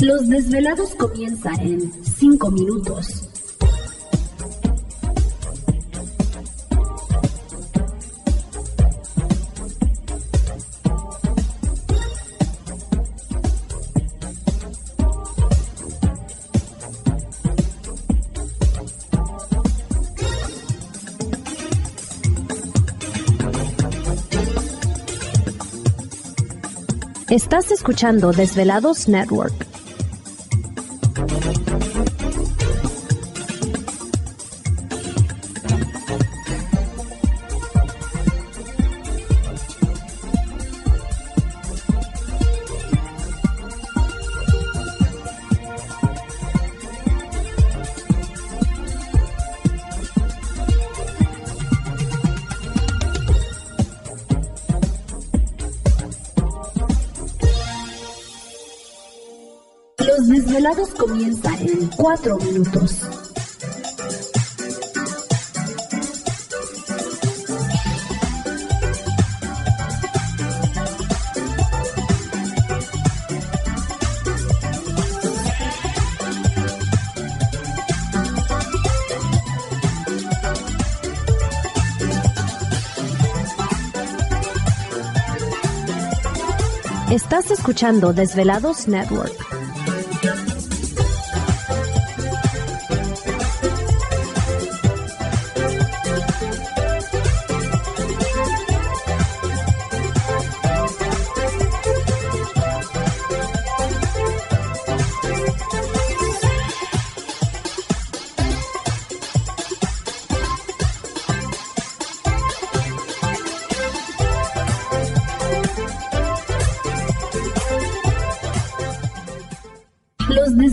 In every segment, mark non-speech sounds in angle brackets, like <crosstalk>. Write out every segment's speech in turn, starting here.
Los desvelados comienza en 5 minutos. Estás escuchando Desvelados Network. Desvelados comienza en 4 minutos. Estás escuchando Desvelados Network.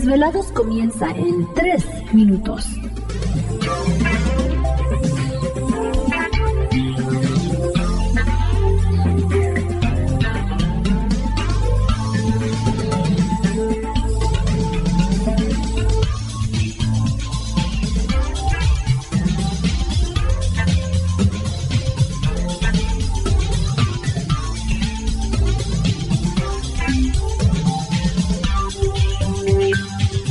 Desvelados comienza en 3 minutos.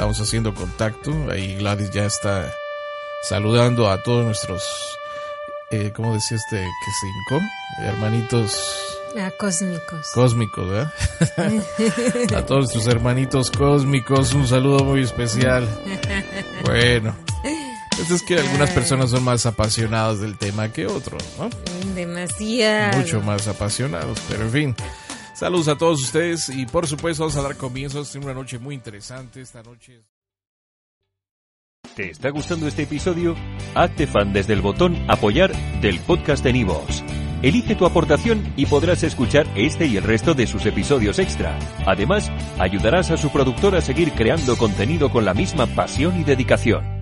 Estamos haciendo contacto. Ahí Gladys ya está saludando a todos nuestros, eh, ¿cómo decía este? ¿Qué cinco? Hermanitos. Ah, cósmicos. Cósmicos, ¿verdad? <laughs> a todos nuestros hermanitos cósmicos, un saludo muy especial. Bueno. Pues es que algunas personas son más apasionadas del tema que otros, ¿no? Demasiado. Mucho más apasionados, pero en fin. Saludos a todos ustedes y por supuesto vamos a dar comienzo a una noche muy interesante esta noche. ¿Te está gustando este episodio? Hazte fan desde el botón apoyar del podcast de Nivos. Elige tu aportación y podrás escuchar este y el resto de sus episodios extra. Además, ayudarás a su productor a seguir creando contenido con la misma pasión y dedicación.